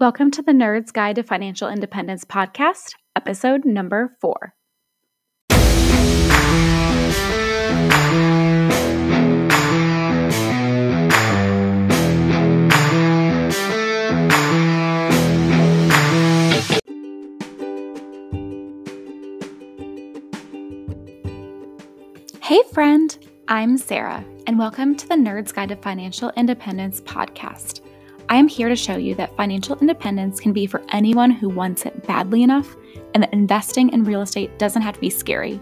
Welcome to the Nerd's Guide to Financial Independence podcast, episode number four. Hey, friend, I'm Sarah, and welcome to the Nerd's Guide to Financial Independence podcast. I am here to show you that financial independence can be for anyone who wants it badly enough, and that investing in real estate doesn't have to be scary,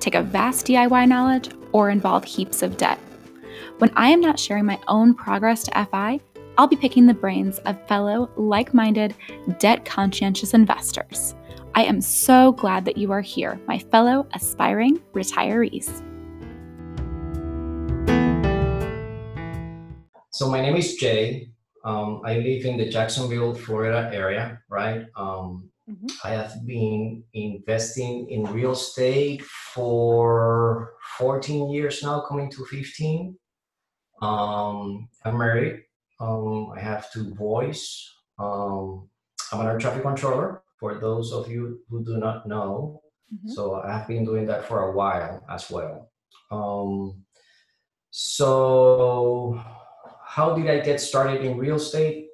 take a vast DIY knowledge, or involve heaps of debt. When I am not sharing my own progress to FI, I'll be picking the brains of fellow like minded, debt conscientious investors. I am so glad that you are here, my fellow aspiring retirees. So, my name is Jay. Um, I live in the Jacksonville, Florida area, right? Um, mm-hmm. I have been investing in real estate for 14 years now, coming to 15. Um, I'm married. Um, I have two boys. Um, I'm an air traffic controller, for those of you who do not know. Mm-hmm. So I have been doing that for a while as well. Um, so how did I get started in real estate?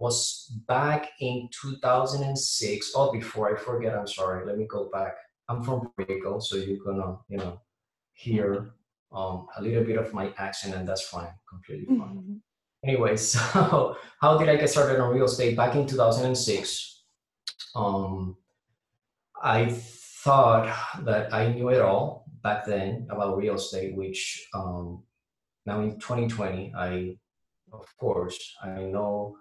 Was back in 2006. Oh, before I forget, I'm sorry. Let me go back. I'm from Puerto so you're gonna, you know, hear um, a little bit of my accent, and that's fine, completely fine. Mm-hmm. Anyway, so how did I get started on real estate? Back in 2006, um, I thought that I knew it all back then about real estate, which um, now in 2020, I, of course, I know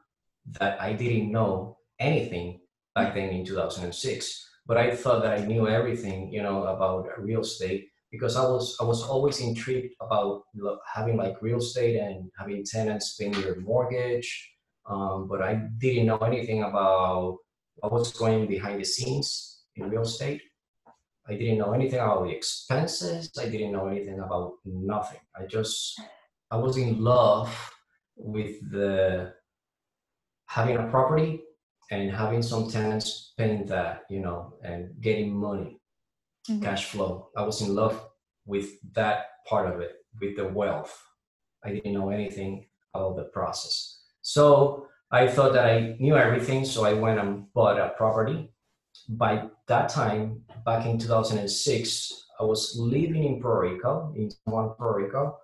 that I didn't know anything back then in 2006, but I thought that I knew everything, you know, about real estate because I was I was always intrigued about having like real estate and having tenants paying your mortgage, um, but I didn't know anything about what was going behind the scenes in real estate. I didn't know anything about the expenses. I didn't know anything about nothing. I just I was in love with the having a property and having some tenants paying that, you know, and getting money, mm-hmm. cash flow. I was in love with that part of it, with the wealth. I didn't know anything about the process. So I thought that I knew everything. So I went and bought a property. By that time, back in 2006, I was living in Puerto Rico, in San Juan, Puerto Rico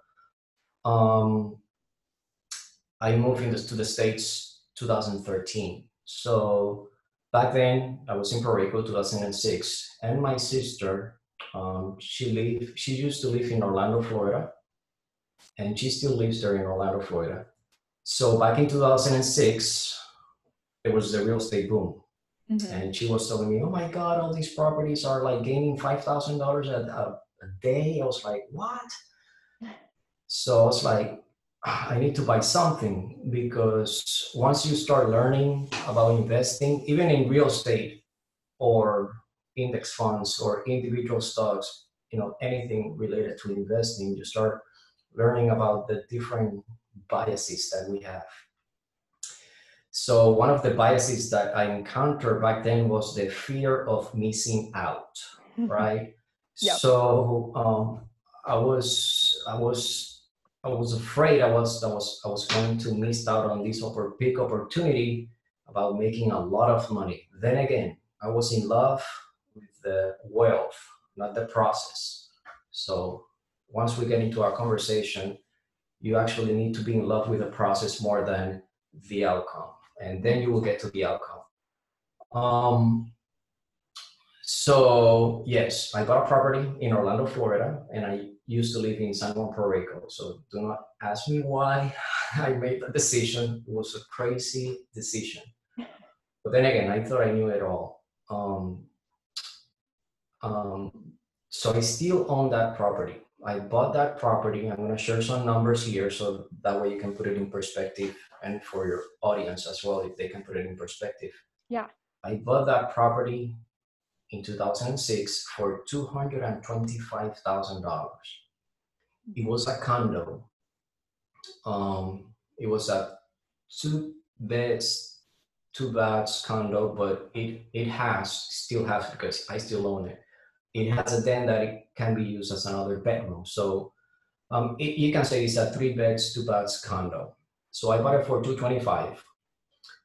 um, I moved into the States 2013. So back then I was in Puerto Rico 2006 and my sister, um, she live, she used to live in Orlando, Florida and she still lives there in Orlando, Florida. So back in 2006, there was the real estate boom. Mm-hmm. And she was telling me, oh my God, all these properties are like gaining $5,000 a, a day. I was like, what? So I was like, I need to buy something because once you start learning about investing, even in real estate or index funds or individual stocks, you know, anything related to investing, you start learning about the different biases that we have. So one of the biases that I encountered back then was the fear of missing out, right? Yep. So um, I was I was I was afraid I was I was I was going to miss out on this big opportunity about making a lot of money. Then again, I was in love with the wealth, not the process. So once we get into our conversation, you actually need to be in love with the process more than the outcome, and then you will get to the outcome. Um, so yes, I got a property in Orlando, Florida, and I used to live in San Juan, Puerto Rico. So do not ask me why I made that decision. It was a crazy decision. But then again, I thought I knew it all. Um, um, so I still own that property. I bought that property. I'm going to share some numbers here so that way you can put it in perspective and for your audience as well, if they can put it in perspective. Yeah. I bought that property in 2006 for $225,000. It was a condo. Um, it was a two beds, two baths condo, but it it has still has because I still own it. It has a den that it can be used as another bedroom. So um, it, you can say it's a three beds, two baths condo. So I bought it for two twenty five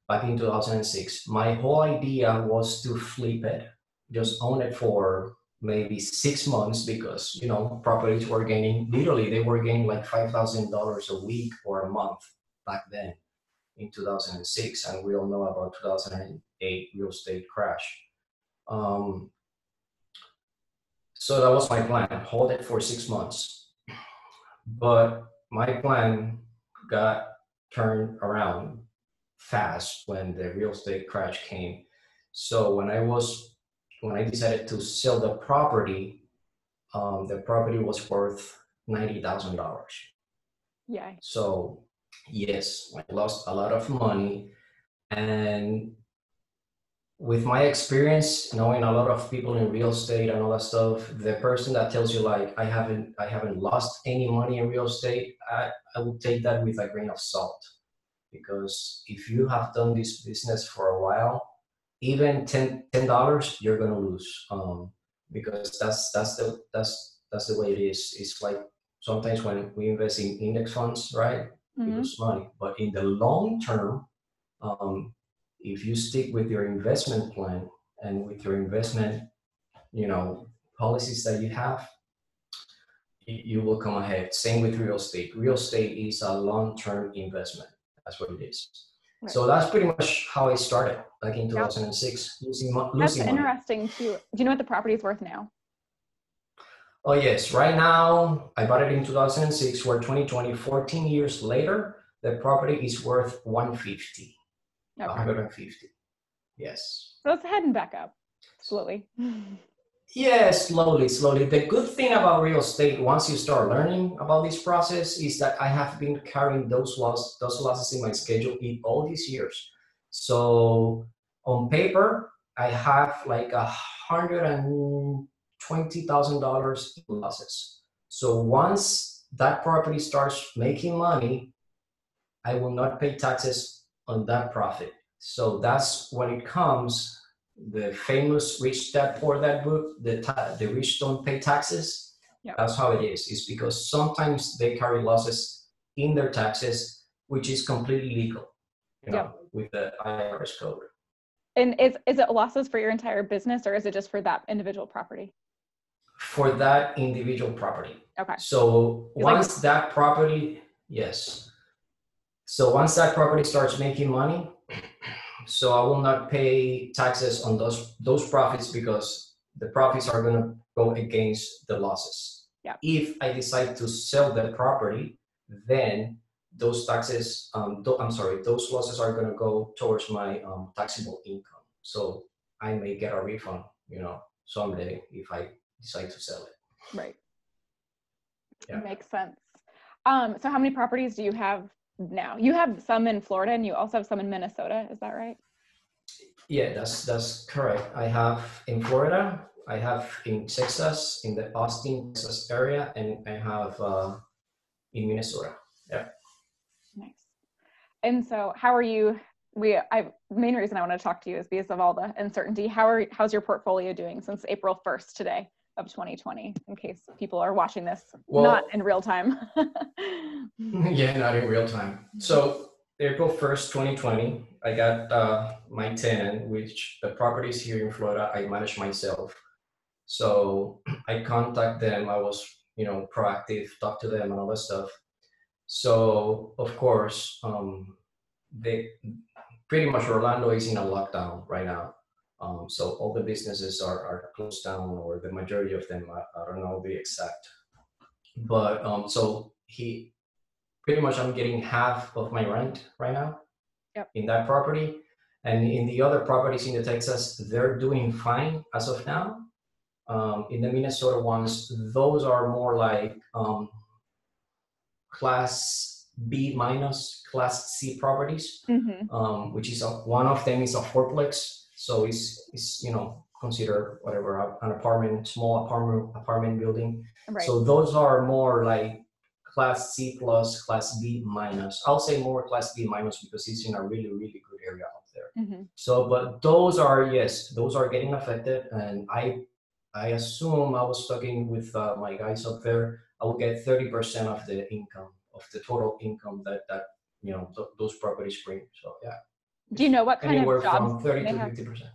back in 2006. My whole idea was to flip it, just own it for maybe six months because you know properties were gaining literally they were gaining like five thousand dollars a week or a month back then in 2006 and we all know about 2008 real estate crash um, so that was my plan hold it for six months but my plan got turned around fast when the real estate crash came. So when I was when I decided to sell the property, um, the property was worth ninety thousand dollars. Yeah. So yes, I lost a lot of money, and with my experience knowing a lot of people in real estate and all that stuff the person that tells you like i haven't i haven't lost any money in real estate i, I will take that with a grain of salt because if you have done this business for a while, even 10 dollars you're gonna lose um, because that's that's the that's that's the way it is. It's like sometimes when we invest in index funds, right, mm-hmm. we lose money, but in the long term, um, if you stick with your investment plan and with your investment, you know, policies that you have, you will come ahead. Same with real estate. Real estate is a long-term investment that's what it is. Right. So that's pretty much how I started back in 2006, yep. losing, losing That's interesting too. Do you know what the property is worth now? Oh yes, right now I bought it in 2006. We're 2020, 14 years later, the property is worth 150. Okay. 150. Yes. So it's heading back up slowly. Yeah, slowly, slowly. The good thing about real estate, once you start learning about this process, is that I have been carrying those loss, those losses in my schedule in all these years. So on paper, I have like a hundred and twenty thousand dollars losses. So once that property starts making money, I will not pay taxes on that profit. So that's when it comes the famous rich dad poor dad book the ta- the rich don't pay taxes. Yep. that's how it is. It's because sometimes they carry losses in their taxes which is completely legal you know yep. with the irs code. And is, is it losses for your entire business or is it just for that individual property? For that individual property. Okay. So once like- that property yes. So once that property starts making money so I will not pay taxes on those those profits because the profits are going to go against the losses. Yeah. If I decide to sell the property, then those taxes, um, th- I'm sorry, those losses are going to go towards my um, taxable income. So I may get a refund, you know, someday if I decide to sell it. Right. Yeah. Makes sense. Um, so how many properties do you have now. You have some in Florida and you also have some in Minnesota. Is that right? Yeah, that's that's correct. I have in Florida, I have in Texas, in the Austin, Texas area, and I have uh, in Minnesota. Yeah. Nice. And so, how are you? We, I main reason I want to talk to you is because of all the uncertainty. How are how's your portfolio doing since April first today? of 2020 in case people are watching this well, not in real time yeah not in real time. So april 1st 2020 i got uh, my tenant which the properties here in florida i manage myself. So i contact them i was you know proactive talk to them and all that stuff. So of course um, they pretty much orlando is in a lockdown right now. Um, so all the businesses are, are closed down, or the majority of them. I, I don't know the exact, but um, so he pretty much I'm getting half of my rent right now yep. in that property, and in the other properties in the Texas, they're doing fine as of now. Um, in the Minnesota ones, those are more like um, class B minus, class C properties, mm-hmm. um, which is a, one of them is a fourplex so it's, it's you know, consider whatever an apartment, small apartment apartment building. Right. So those are more like class C plus, class B minus. I'll say more class B minus because it's in a really really good area out there. Mm-hmm. So, but those are yes, those are getting affected, and I, I assume I was talking with uh, my guys up there. I will get thirty percent of the income of the total income that that you know th- those properties bring. So yeah. Do you know what kind Anywhere of jobs from thirty to fifty percent.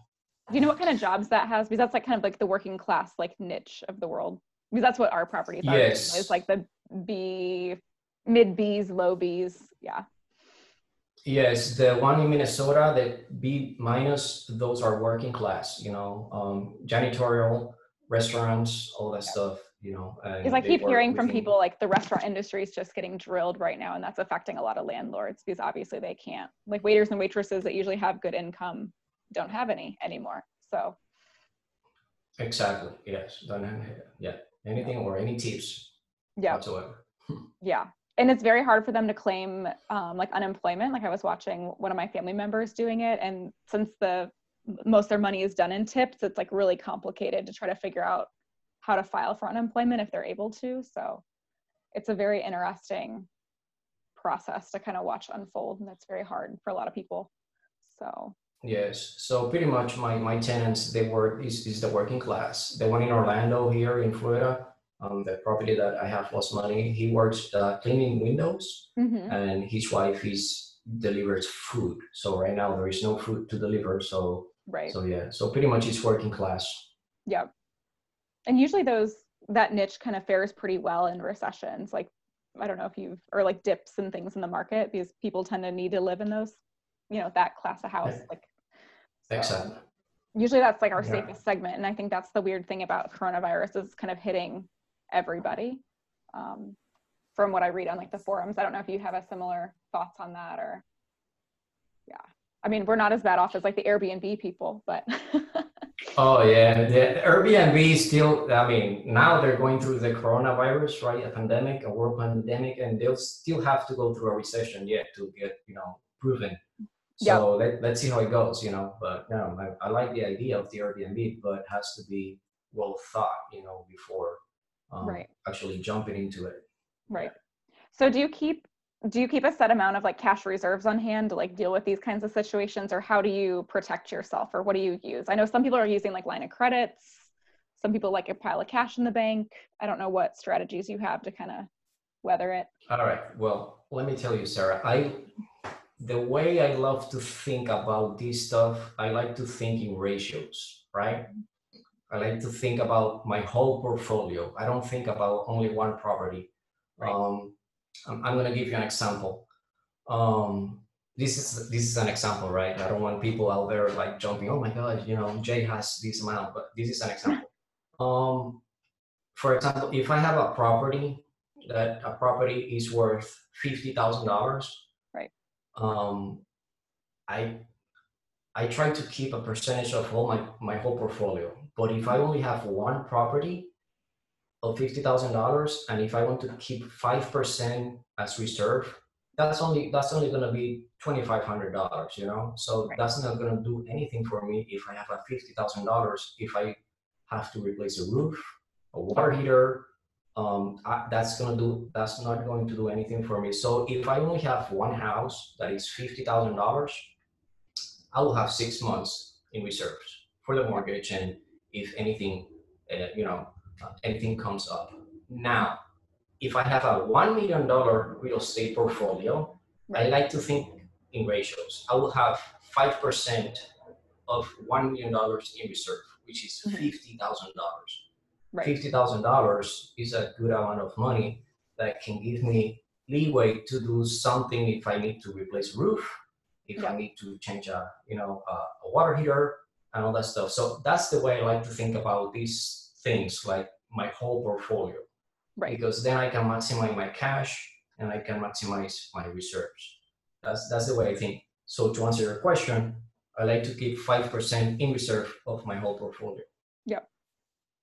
Do you know what kind of jobs that has? Because that's like kind of like the working class like niche of the world. Because that's what our properties are. Yes. It's like the B, mid Bs, low Bs. Yeah. Yes, the one in Minnesota, the B minus, those are working class. You know, um, janitorial, restaurants, all that stuff. You know, Because I keep hearing from people like the restaurant industry is just getting drilled right now, and that's affecting a lot of landlords because obviously they can't. Like waiters and waitresses that usually have good income don't have any anymore. So Exactly. Yes. Don't have, yeah. Anything or any tips yeah, whatsoever. yeah. And it's very hard for them to claim um, like unemployment. Like I was watching one of my family members doing it, and since the most of their money is done in tips, it's like really complicated to try to figure out how to file for unemployment if they're able to. So it's a very interesting process to kind of watch unfold, and that's very hard for a lot of people. So Yes. So pretty much my, my tenants, they work is, is the working class. The one in Orlando here in Florida, um, the property that I have lost money, he works uh, cleaning windows mhm. and his wife is delivers food. So right now there is no food to deliver. So right. so yeah. So pretty much it's working class. Yeah. And usually those that niche kind of fares pretty well in recessions. Like I don't know if you've or like dips and things in the market because people tend to need to live in those, you know, that class of house. Like so Exactly. usually that's like our Yeah. safest segment. And I think that's the weird thing about coronavirus is kind of hitting everybody. Um, from what I read on like the forums. I don't know if you have a similar thoughts on that or yeah. I mean, we're not as bad off as like the Airbnb people, but Oh yeah, the Airbnb is still. I mean, now they're going through the coronavirus, right? A pandemic, a world pandemic, and they'll still have to go through a recession yet to get you know proven. So let, let's see how it goes, you know. But no, I, I like the idea of the Airbnb, but it has to be well thought, you know, before um, Right. actually jumping into it. Right. So do you keep do you keep a set amount of like cash reserves on hand to like deal with these kinds of situations or how do you protect yourself or what do you use? I know some people are using like line of credits. Some people like a pile of cash in the bank. I don't know what strategies you have to kind of weather it. All right. Well, let me tell you, Sarah. I the way I love to think about this stuff, I like to think in ratios, right? I like to think about my whole portfolio. I don't think about only one property. Right. Um, I'm, I'm gonna give you an example. Um, this is this is an example, right? I don't want people out there like jumping. Oh my God, you know, Jay has this amount, but this is an example. um, for example, if I have a property that a property is worth fifty thousand dollars. Um, I I try to keep a percentage of all my my whole portfolio. But if I only have one property of fifty thousand dollars, and if I want to keep five percent as reserve, that's only that's only gonna be twenty five hundred dollars. You know, so Right. that's not gonna do anything for me if I have a fifty thousand dollars. If I have to replace a roof, a water heater, um, I, that's gonna do that's not going to do anything for me. So if I only have one house that is fifty thousand dollars, I will have six months in reserves for the mortgage, and if anything, uh, you know, anything comes up. Now, if I have a one million dollar real estate portfolio, I like to think in ratios. I will have five percent of one million dollars in reserve, which is fifty thousand dollars Right. fifty thousand dollars is a good amount of money that can give me leeway to do something if I need to replace roof, if Yeah. I need to change a you know a, a water heater and all that stuff. So that's the way I like to think about these things, like my whole portfolio, Right. because then I can maximize my cash and I can maximize my reserves. That's that's the way I think. So to answer your question, I like to keep five percent in reserve of my whole portfolio.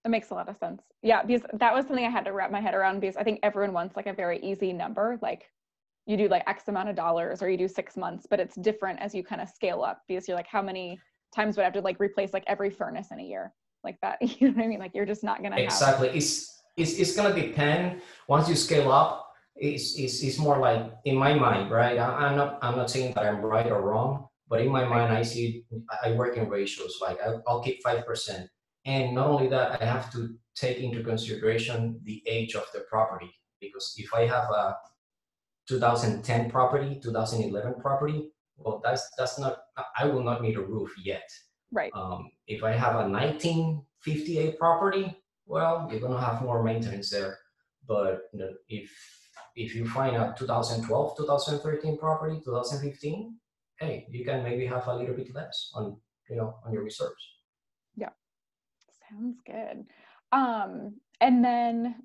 That makes a lot of sense. Yeah, because that was something I had to wrap my head around because I think everyone wants like a very easy number, like you do like X amount of dollars or you do six months, but it's different as you kind of scale up because you're like, how many times would I have to like replace like every furnace in a year? Like that. You know what I mean? Like you're just not gonna have Exactly. It's, it's it's gonna depend. Once you scale up, it's it's, it's more like in my mind, right? I, I'm not I'm not saying that I'm right or wrong, But in my mind, I see I work in ratios. Like I, I'll keep five percent, and not only that, I have to take into consideration the age of the property because if I have a 2010 property, 2011 property, well, that's that's not. I will not need a roof yet. Right. Um, if I have a 1958 property, well, you're gonna have more maintenance there. But you know, if if you find a 2012, 2013 property, 2015, hey, you can maybe have a little bit less on you know on your reserves. Sounds good. Um, and then,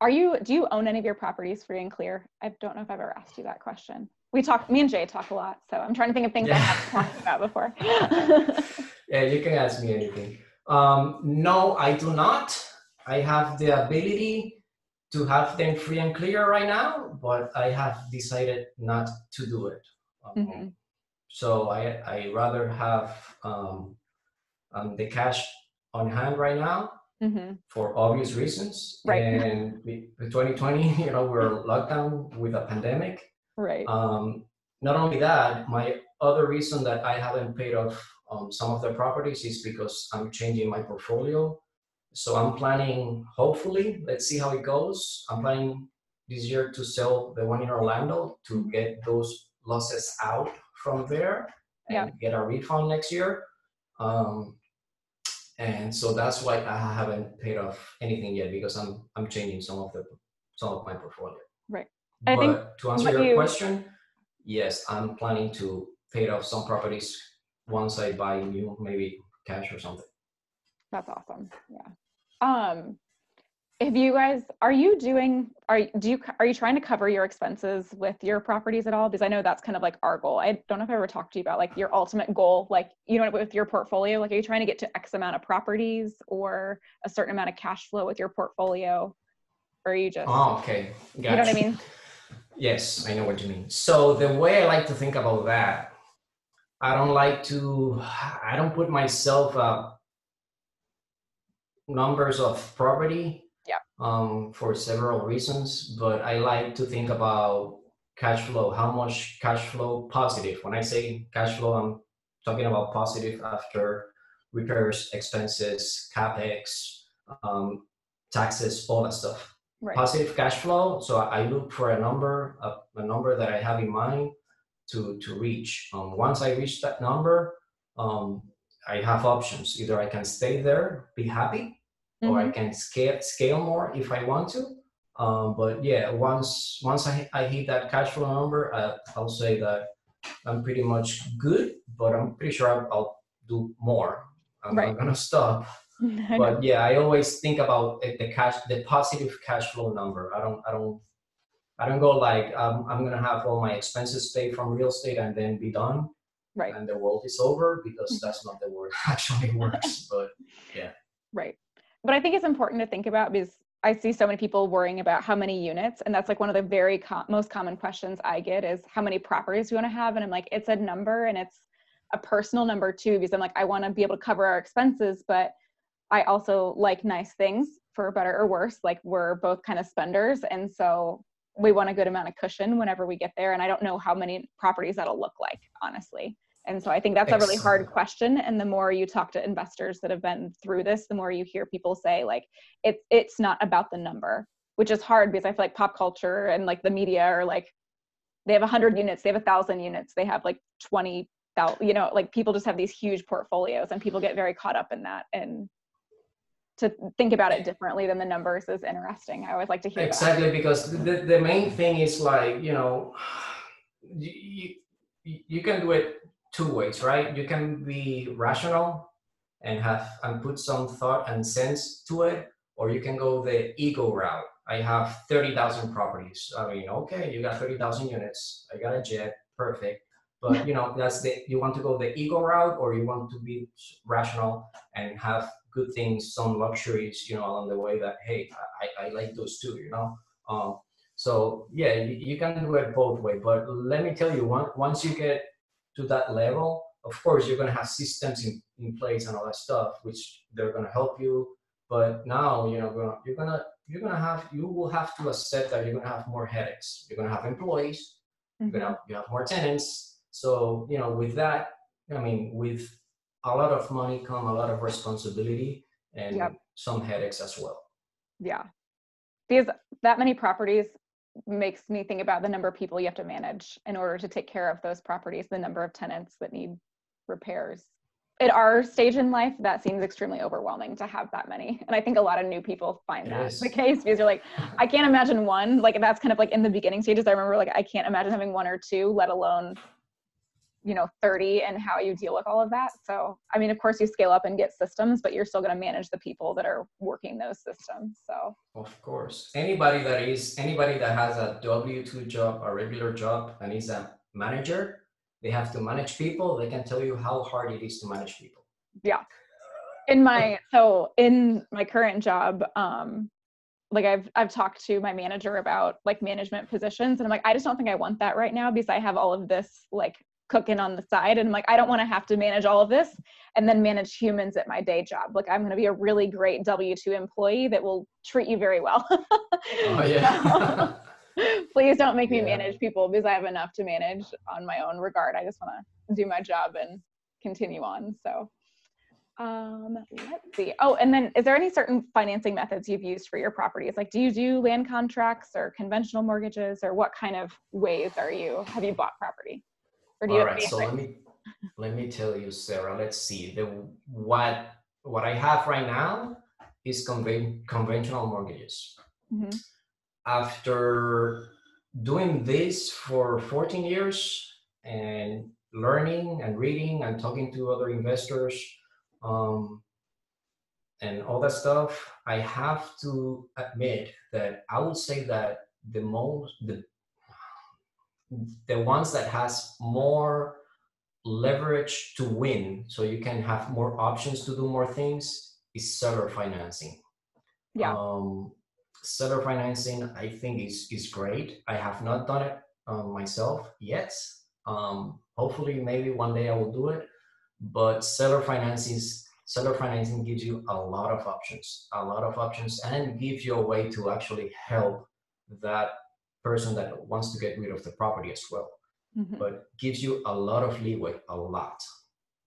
are you do you own any of your properties free and clear? I don't know if I've ever asked you that question. We talk. Me and Jay talk a lot, so I'm trying to think of things yeah. I haven't talked about before. yeah, you can ask me anything. Um, no, I do not. I have the ability to have them free and clear right now, but I have decided not to do it. Um, mm-hmm. So I I rather have um, um, the cash on hand right now mm-hmm. for obvious reasons. Right. And 2020, you know, we're locked down with a pandemic. Right. Um, not only that, my other reason that I haven't paid off um, some of the properties is because I'm changing my portfolio. So I'm planning, hopefully, let's see how it goes. I'm planning this year to sell the one in Orlando to get those losses out from there and yeah. get a refund next year. Um, and so that's why I haven't paid off anything yet because I'm I'm changing some of the some of my portfolio. Right. I but to answer your you... question, yes, I'm planning to pay off some properties once I buy new, maybe cash or something. That's awesome. Yeah. Um, if you guys are you doing are do you are you trying to cover your expenses with your properties at all? Because i know that's kind of like our goal. I don't know if i ever talked to you about like your ultimate goal like you know with your portfolio. Like are you trying to get to x amount of properties or a certain amount of cash flow with your portfolio? Or are you just oh okay. gotcha. you know what i mean? Yes i know what you mean. So the way i like to think about that i don't like to i don't put myself up numbers of property um, for several reasons, but I like to think about cash flow, how much cash flow positive. When I say cash flow, I'm talking about positive after repairs, expenses, capex, um, taxes, all that stuff. Right. Positive cash flow. So I look for a number, a, a, number that I have in mind to to reach. Um, once I reach that number, um, I have options. Either I can stay there, be happy, mm-hmm. or I mm-hmm. can scale scale more if I want to. Um, but yeah, once once I, I hit that cash flow number, uh, I'll say that I'm pretty much good, but I'm pretty sure I'll, I'll do more. I'm right. not gonna stop. but yeah, I always think about the cash, the positive cash flow number. I don't, I don't, I don't go like um, I'm gonna have all my expenses paid from real estate and then be done, right? And the world is over because that's not the word actually works. But yeah, right but I think it's important to think about because I see so many people worrying about how many units, and that's like one of the very com- most common questions I get is how many properties do you want to have, and I'm like, it's a number and it's a personal number too because I'm like, I want to be able to cover our expenses, but I also like nice things for better or worse. Like we're both kind of spenders, and so we want a good amount of cushion whenever we get there. And I don't know how many properties that'll look like, honestly. And so I think that's a really hard question. And the more you talk to investors that have been through this, the more you hear people say like it's it's not about the number, which is hard because I feel like pop culture and like the media are like they have 100 units, they have a thousand units, they have like 20 you know like people just have these huge portfolios and people get very caught up in that and to think about it differently than the numbers is interesting i always like to hear exactly that. because the, the main thing is like you know you, you can do it two ways, right? You can be rational and have and put some thought and sense to it, or you can go the ego route. I have 30,000 properties. I mean, okay, you got 30,000 units. I got a jet, perfect. But you know, that's the you want to go the ego route, or you want to be rational and have good things, some luxuries, you know, along the way. That hey, I, I like those too, you know. Um, so yeah, you, you can do it both way. But let me tell you, one, once you get to that level, of course, you're going to have systems in, in place and all that stuff, which they're going to help you. But now, you know, you're going to you're going to have you will have to accept that you're going to have more headaches. You're going to have employees. Mm-hmm. You're going to you have more tenants. So you know, with that, I mean, with a lot of money come a lot of responsibility and Yep. some headaches as well. Yeah. these that many properties makes me think about the number of people you have to manage in order to take care of those properties, the number of tenants that need repairs. At our stage in life, that seems extremely overwhelming to have that many. And I think a lot of new people find It that is. the case because you're like, I can't imagine one. Like that's kind of like in the beginning stages. I remember like I can't imagine having one or two, let alone you know 30 and how you deal with all of that so i mean of course you scale up and get systems but you're still going to manage the people that are working those systems so Of course. Anybody that is anybody that has a W two job, a regular job, and is a manager, they have to manage people. They can tell you how hard it is to manage people. Yeah in my so in my current job um like I've I've talked to my manager about like management positions and I'm like I just don't think I want that right now because I have all of this like cooking on the side and I'm like I don't want to have to manage all of this and then manage humans at my day job like I'm going to be a really great W2 employee that will treat you very well Oh yeah. please don't make me Yeah. manage people because I have enough to manage on my own regard. I just want to do my job and continue on. So, um, let's see. Oh, and then is there any certain financing methods you've used for your properties? Like, do you do land contracts or conventional mortgages, or what kind of ways are you have you bought property? All right, so let me let me tell you, Sarah. Let's see. The what what I have right now is conven- conventional mortgages. Mhm. After doing this for 14 years and learning and reading and talking to other investors um, and all that stuff, I have to admit that I would say that the most the the ones that has more leverage to win so you can have more options to do more things is seller financing. Yeah. um, seller financing i think is is great. I have not done it um, myself yet. Um, hopefully maybe one day i will do it. But seller financing seller financing gives you a lot of options a lot of options and gives you a way to actually help that person that wants to get rid of the property as well Mhm. but gives you a lot of leeway a lot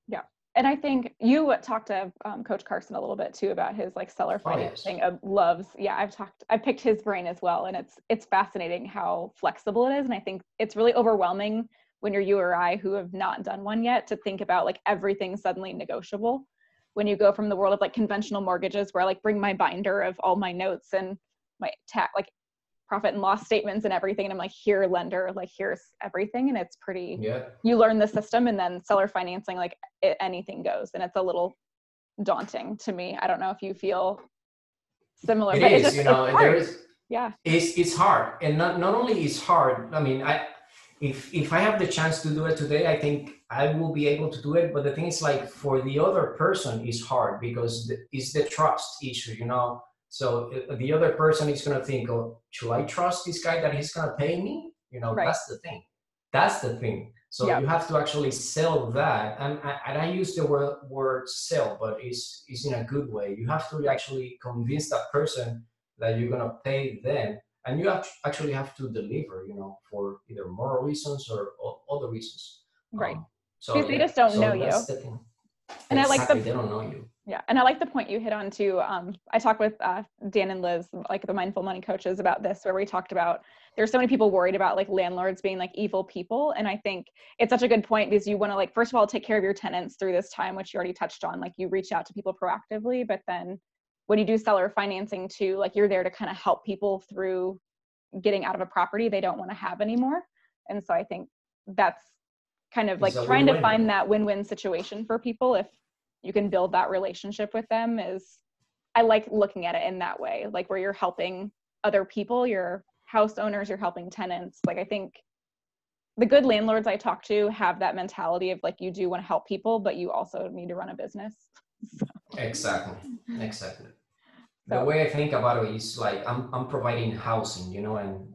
Yeah. And I think you talked to um, Coach Carson a little bit too about his like seller Oh, yes. financing of loves. Yeah, I've talked, I picked his brain as well, and it's it's fascinating how flexible it is. And I think it's really overwhelming when you're you or I who have not done one yet to think about like everything suddenly negotiable. When you go from the world of like conventional mortgages, where I like bring my binder of all my notes and my tax like profit and loss statements and everything, and I'm like, here, lender, like here's everything, and it's pretty yeah. you learn the system and then seller financing like it, anything goes. And it's a little daunting to me. I don't know if you feel similar it but is it's just, you know it's there yeah. It's it's hard. And not, not only is hard i mean i if if i have the chance to do it today i think i will be able to do it. But the thing is like for the other person is hard because the, it's the trust issue you know so uh, the other person is going to think oh should i trust this guy that he's going to pay me you know Right. that's the thing that's the thing so Yeah. you have to actually sell that and, I- and i use the word, word sell but it's, it's in a good way you have to actually convince that person that you're going to pay them and you actually have to deliver you know for either moral reasons or other reasons right Um, so Because they yeah, just don't so know you. that's the thing. And I like the- they don't know you yeah and i like the point you hit on too um, i talked with uh, dan and liz like the mindful money coaches about this where we talked about there's so many people worried about like landlords being like evil people and i think it's such a good point because you want to like first of all take care of your tenants through this time which you already touched on like you reach out to people proactively but then when you do seller financing too like you're there to kind of help people through getting out of a property they don't want to have anymore and so i think that's kind of like trying to find that win-win situation for people if you can build that relationship with them is i like looking at it in that way like where you're helping other people your house owners you're helping tenants. Like i think the good landlords i talk to have that mentality of like you do want to help people but you also need to run a business. Exactly. Exactly. The way i think about it is like i'm, I'm providing housing you know and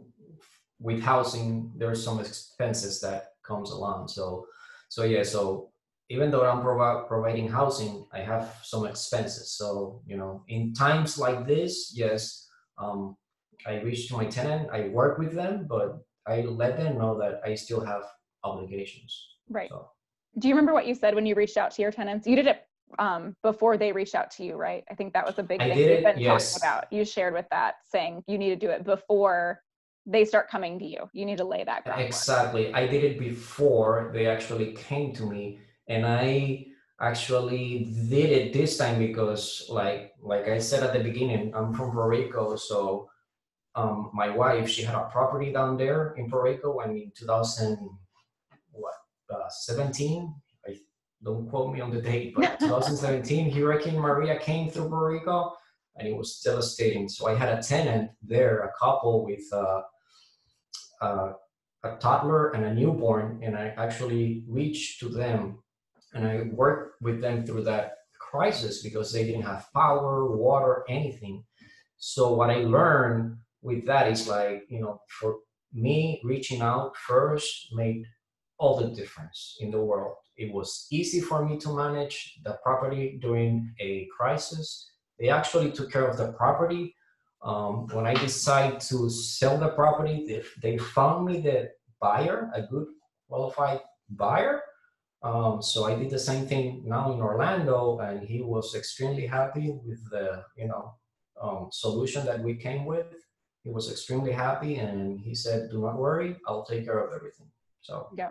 with housing there's some expenses that comes along. So so yeah so even though i'm provi- providing housing i have some expenses so you know in times like this yes um, i reach to my tenant i work with them but i let them know that i still have obligations right so do you remember what you said when you reached out to your tenants? You did it um, before they reached out to you, right? I think that was a big I thing it, been yes. talking about. You shared with that saying you need to do it before they start coming to you. You need to lay that groundwork. Exactly. I did it before they actually came to me, and I actually did it this time because, like, like I said at the beginning, I'm from Puerto Rico, so um, my wife she had a property down there in Puerto Rico, and in 2000, what, uh, 17? I don't quote me on the date, but 2017, Hurricane Maria came through Puerto Rico, and it was devastating. So I had a tenant there, a couple with. Uh, uh, a toddler and a newborn, and I actually reached to them and I worked with them through that crisis because they didn't have power, water, anything. So what I learned with that is like, you know, for me reaching out first made all the difference in the world. It was easy for me to manage the property during a crisis. They actually took care of the property um, when I decided to sell the property, they, they found me the buyer, a good qualified buyer. Um, so I did the same thing now in Orlando, and he was extremely happy with the you know um, solution that we came with. He was extremely happy, and he said, "Do not worry, I'll take care of everything." So yeah,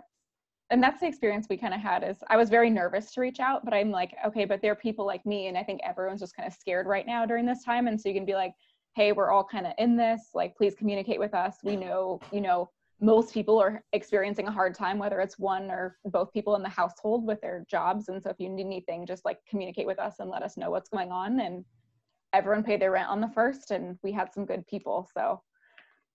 and that's the experience we kind of had. Is I was very nervous to reach out, but I'm like, okay, but there are people like me, and I think everyone's just kind of scared right now during this time, and so you can be like hey we're all kind of in this like please communicate with us we know you know most people are experiencing a hard time whether it's one or both people in the household with their jobs and so if you need anything just like communicate with us and let us know what's going on and everyone paid their rent on the first and we had some good people so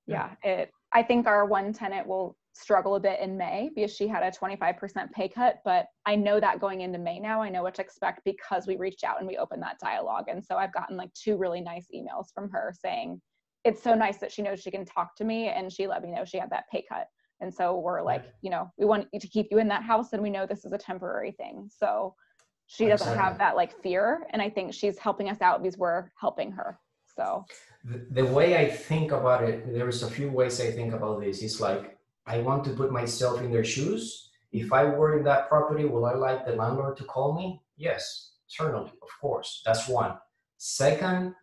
yeah, yeah it i think our one tenant will struggle a bit in May because she had a 25% pay cut. But I know that going into May now, I know what to expect because we reached out and we opened that dialogue. And so I've gotten like two really nice emails from her saying, it's so nice that she knows she can talk to me and she let me know she had that pay cut. And so we're like, you know, we want you to keep you in that house and we know this is a temporary thing. So she doesn't have that like fear. And I think she's helping us out because we're helping her. So the, the way I think about it, there's a few ways I think about this. It's like I want to put myself in their shoes. If I were in that property, will I like the landlord to call me? Yes, certainly, of course. That's one. Second,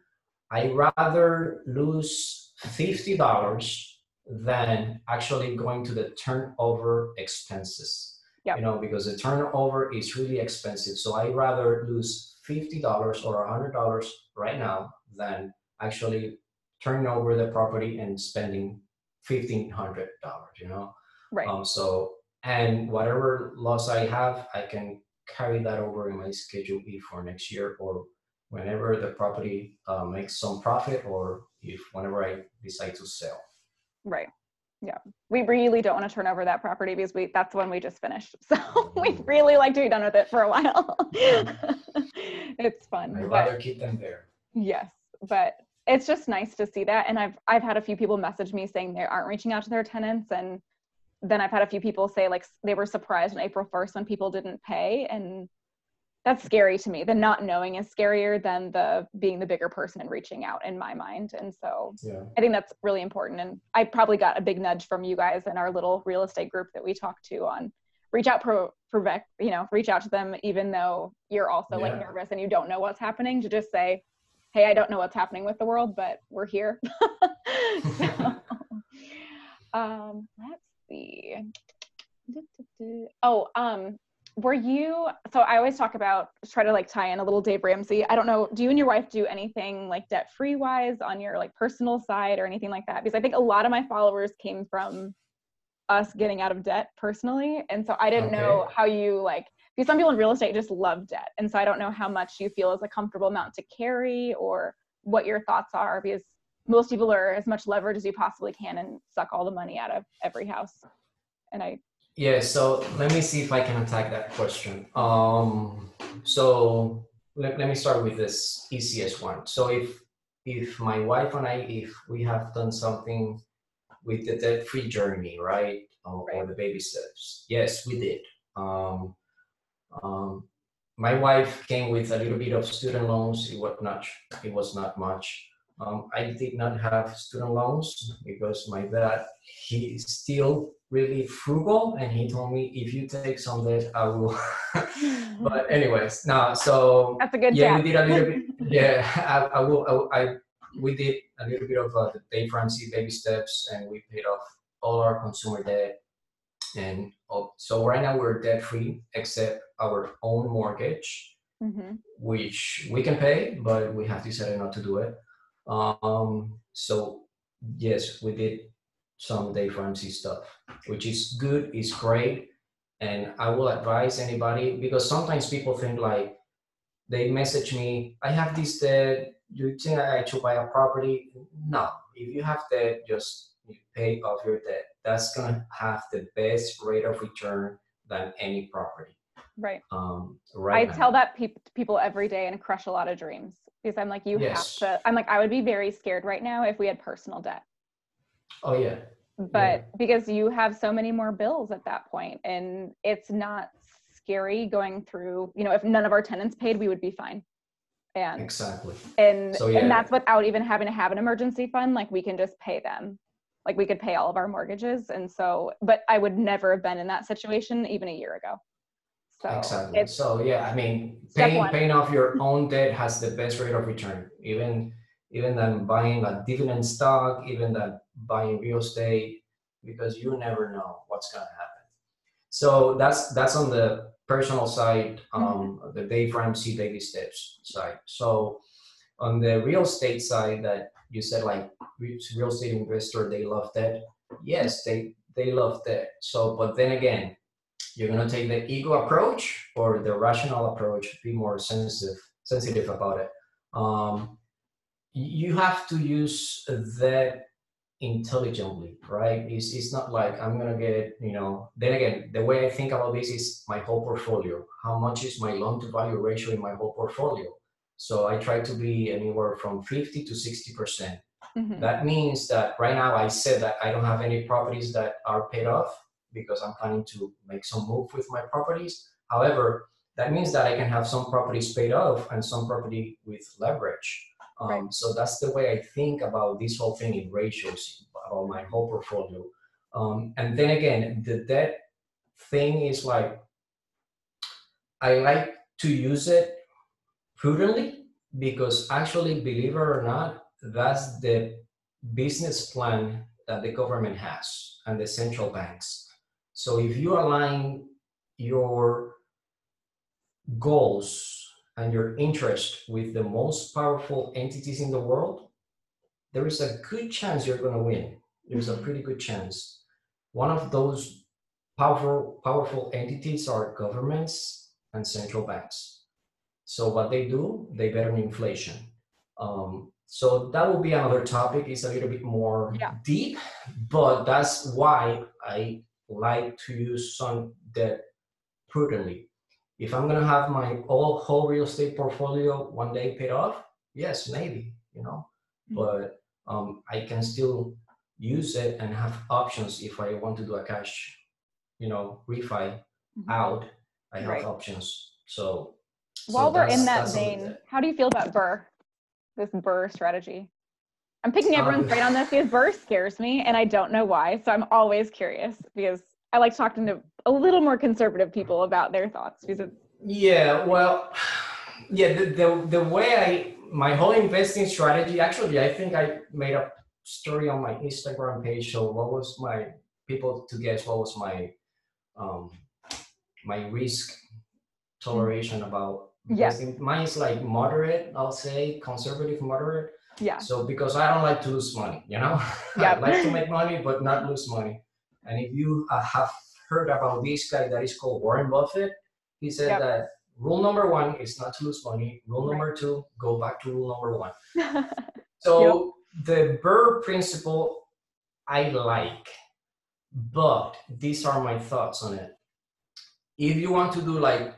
I rather lose fifty dollars than actually going to the turnover expenses. Yep. You know, because the turnover is really expensive. So I rather lose fifty dollars or a hundred dollars right now than actually turning over the property and spending fifteen hundred dollars. You know. Right. Um. So and whatever loss I have, I can carry that over in my schedule E for next year or whenever the property uh, makes some profit or if whenever I decide to sell. Right. Yeah. We really don't want to turn over that property because we that's one we just finished. So we mm. really like to be done with it for a while. it's fun. I'd rather keep them there. Yes. But it's just nice to see that and i've i've had a few people message me saying they aren't reaching out to their tenants and then i've had a few people say like they were surprised on april 1st when people didn't pay and that's scary to me the not knowing is scarier than the being the bigger person and reaching out in my mind and so yeah. i think that's really important and i probably got a big nudge from you guys in our little real estate group that we talked to on reach out pro, pro you know reach out to them even though you're also yeah. like nervous and you don't know what's happening to just say hey, I don't know what's happening with the world, but we're here. so, um, let's see. Oh, um, were you so i always talk about try to like tie in a little dave ramsey. I don't know do you and your wife do anything like debt free wise on your like personal side or anything like that? Because i think a lot of my followers came from us getting out of debt personally and so i didn't okay. know how you like because some people in real estate just love debt and so i don't know how much you feel is a comfortable amount to carry or what your thoughts are because most people are as much leverage as you possibly can and suck all the money out of every house. And i yeah so let me see if i can attack that question um so let, let me start with this easiest one so if if my wife and i if we have done something with the debt free journey right? Or, right. or the baby steps yes we did um um, my wife came with a little bit of student loans. It was not, it was not much. Um, I did not have student loans because my dad, he still really frugal, and he told me if you take some debt, I will. but anyways, now so that's a good. Yeah, we did a little bit. Yeah, I, I will. I, I, we did a little bit of uh, the Dave Ramsey baby steps, and we paid off all our consumer debt. And oh, so right now we're debt free, except our own mortgage, mm-hmm. which we can pay, but we have decided not to do it. Um, so yes, we did some Dave Ramsey stuff, which is good, is great. And I will advise anybody because sometimes people think like they message me, I have this debt, you think I should buy a property? No, if you have debt, just pay off your debt. That's gonna have the best rate of return than any property. Right. Um, right. I now. tell that pe- people every day and crush a lot of dreams because I'm like, you yes. have to. I'm like, I would be very scared right now if we had personal debt. Oh yeah. But yeah. because you have so many more bills at that point, and it's not scary going through. You know, if none of our tenants paid, we would be fine. And exactly. And so, yeah. and that's without even having to have an emergency fund. Like we can just pay them. Like we could pay all of our mortgages, and so. But I would never have been in that situation even a year ago. So exactly. So yeah, I mean, paying paying off your own debt has the best rate of return, even even than buying a dividend stock, even than buying real estate, because you never know what's gonna happen. So that's that's on the personal side, um, mm-hmm. the Dave Ramsey baby steps side. So on the real estate side, that you said like real estate investor, they love that. Yes, they they love that. So, but then again, you're going to take the ego approach or the rational approach be more sensitive sensitive about it um, you have to use that intelligently right it's, it's not like i'm to get you know then again the way i think about this is my whole portfolio how much is my loan to value ratio in my whole portfolio so i try to be anywhere from 50 to 60 percent mm-hmm. that means that right now i said that i don't have any properties that are paid off because I'm planning to make some move with my properties. However, that means that I can have some properties paid off and some property with leverage. Um, right. So that's the way I think about this whole thing in ratios about my whole portfolio. Um, and then again, the debt thing is like I like to use it prudently because actually, believe it or not, that's the business plan that the government has and the central banks. So if you align your goals and your interest with the most powerful entities in the world, there is a good chance you're going to win. There's a pretty good chance. One of those powerful powerful entities are governments and central banks. So what they do, they bet on inflation. Um, so that will be another topic. It's a little bit more yeah. deep, but that's why I like to use some debt prudently. If I'm gonna have my all whole real estate portfolio one day paid off, yes, maybe, you know, mm-hmm. but um, I can still use it and have options if I want to do a cash, you know, refi mm-hmm. out. I have right. options. So while so we're in that vein, how do you feel about BRRRR? This BRRRR strategy. I'm picking everyone's um, brain on this because BRRRR scares me and I don't know why. So I'm always curious because I like talking to a little more conservative people about their thoughts because it's yeah, well, yeah, the, the, the way I, my whole investing strategy, actually, I think I made a story on my Instagram page. So what was my, people to guess what was my, um, my risk toleration about. Yes. Mine is like moderate, I'll say conservative moderate. Yeah. So because I don't like to lose money, you know, yep. I like to make money but not lose money. And if you uh, have heard about this guy that is called Warren Buffett, he said yep. that rule number one is not to lose money. Rule number two, go back to rule number one. so yep. the BRRRR principle I like, but these are my thoughts on it. If you want to do like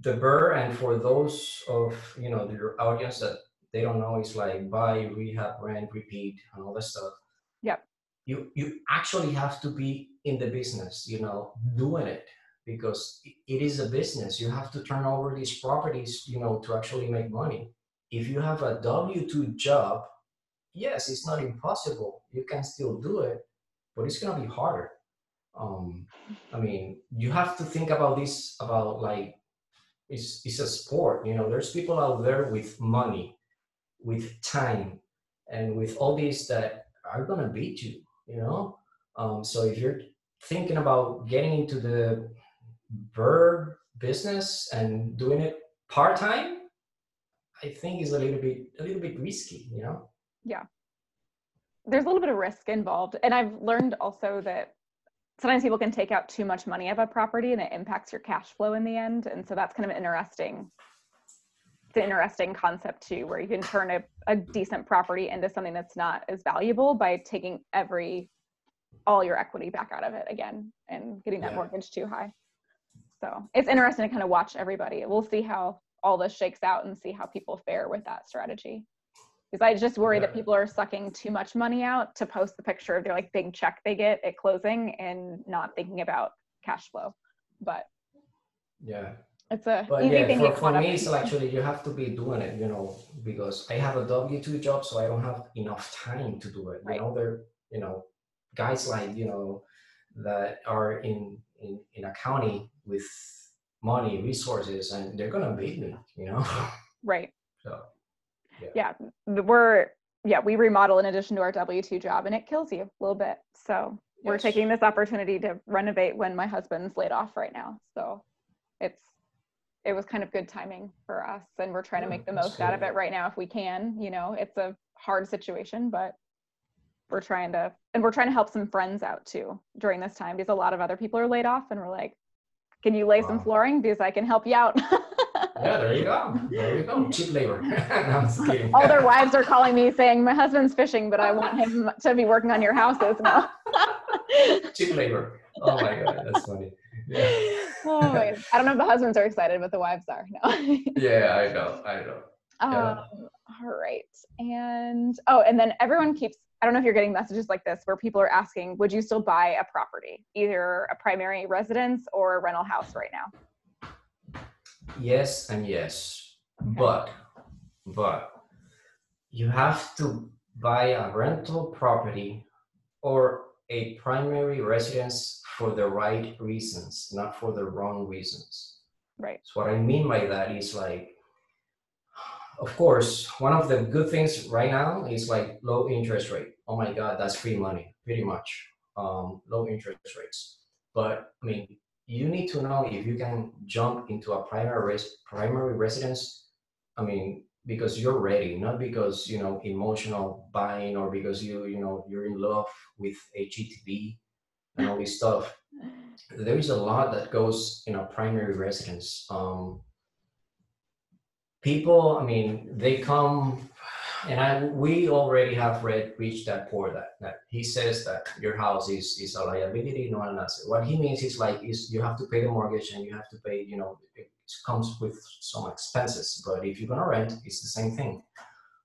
the BRRRR, and for those of you know your audience that they don't know is like buy, rehab, rent, repeat, and all that stuff. Yep. You you actually have to be in the business, you know, doing it because it is a business. You have to turn over these properties, you know, to actually make money. If you have a W two job, yes, it's not impossible. You can still do it, but it's gonna be harder. um, I mean, you have to think about this about like it's it's a sport. You know, there's people out there with money, with time, and with all these that are gonna beat you. You know, um, so if you're thinking about getting into the bird business and doing it part time, I think is a little bit a little bit risky. You know. Yeah. There's a little bit of risk involved, and I've learned also that sometimes people can take out too much money of a property and it impacts your cash flow in the end and so that's kind of interesting an interesting concept too where you can turn a, a decent property into something that's not as valuable by taking every all your equity back out of it again and getting that yeah. mortgage too high so it's interesting to kind of watch everybody we'll see how all this shakes out and see how people fare with that strategy because I just worry yeah. that people are sucking too much money out to post the picture of their like big check they get at closing and not thinking about cash flow. But yeah, it's a but easy yeah, thing for, for me it's actually you have to be doing it, you know, because I have a W two job, so I don't have enough time to do it. Right. You know, there, you know, guys like you know that are in in in a county with money, resources, and they're gonna beat me, you know. Right. So yeah. yeah we're yeah we remodel in addition to our w2 job and it kills you a little bit so we're taking this opportunity to renovate when my husband's laid off right now so it's it was kind of good timing for us and we're trying to make the most out of it right now if we can you know it's a hard situation but we're trying to and we're trying to help some friends out too during this time because a lot of other people are laid off and we're like can you lay wow. some flooring because i can help you out yeah, there you go. There you go. Cheap labor. no, All their wives are calling me saying, "My husband's fishing, but I want him to be working on your houses now." Cheap labor. Oh my god, that's funny. Yeah. Oh my, I don't know if the husbands are excited, but the wives are. No. yeah, I know. I know. Yeah. Um, all right. And oh, and then everyone keeps I don't know if you're getting messages like this where people are asking, would you still buy a property, either a primary residence or a rental house right now? yes and yes but but you have to buy a rental property or a primary residence for the right reasons not for the wrong reasons. Right. So what i mean by that is like of course one of the good things right now is like low interest rate. Oh my god that's free money pretty much. Um, low interest rates. But i mean you need to know if you can jump into a primary res- primary residence. I mean, because you're ready, not because you know emotional buying or because you you know you're in love with HGTV and all this stuff. There is a lot that goes in a primary residence. Um, people, I mean, they come and I we already have read Rich Dad Poor Dad that he says that your house is is a liability, not an asset. What he means is like is you have to pay the mortgage and you have to pay, you know, comes with some expenses. But if you're gonna rent, it's the same thing.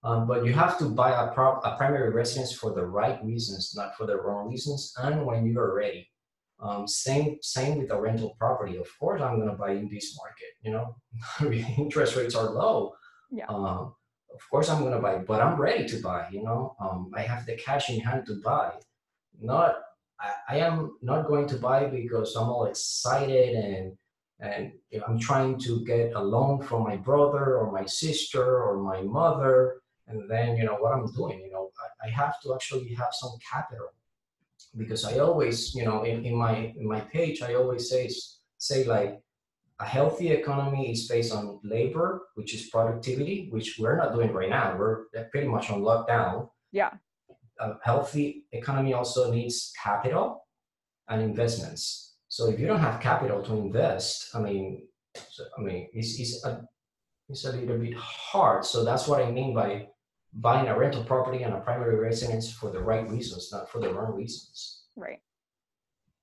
Um, but you have to buy a, prop, a primary residence for the right reasons, not for the wrong reasons, and when you are ready. Um, same same with a rental property. Of course, I'm gonna buy in this market. You know, interest rates are low. Yeah. Um, of course I'm gonna buy, but I'm ready to buy. You know, um, I have the cash in hand to buy. Not, I, I am not going to buy because I'm all excited and and I'm trying to get a loan from my brother or my sister or my mother. And then you know what I'm doing. You know, I, I have to actually have some capital because I always, you know, in, in my in my page, I always say say like a healthy economy is based on labor, which is productivity, which we're not doing right now. We're pretty much on lockdown. Yeah. A healthy economy also needs capital and investments. So if you don't have capital to invest, I mean, so, I mean, it's, it's a it's a little bit hard. So that's what I mean by buying a rental property and a primary residence for the right reasons, not for the wrong reasons. Right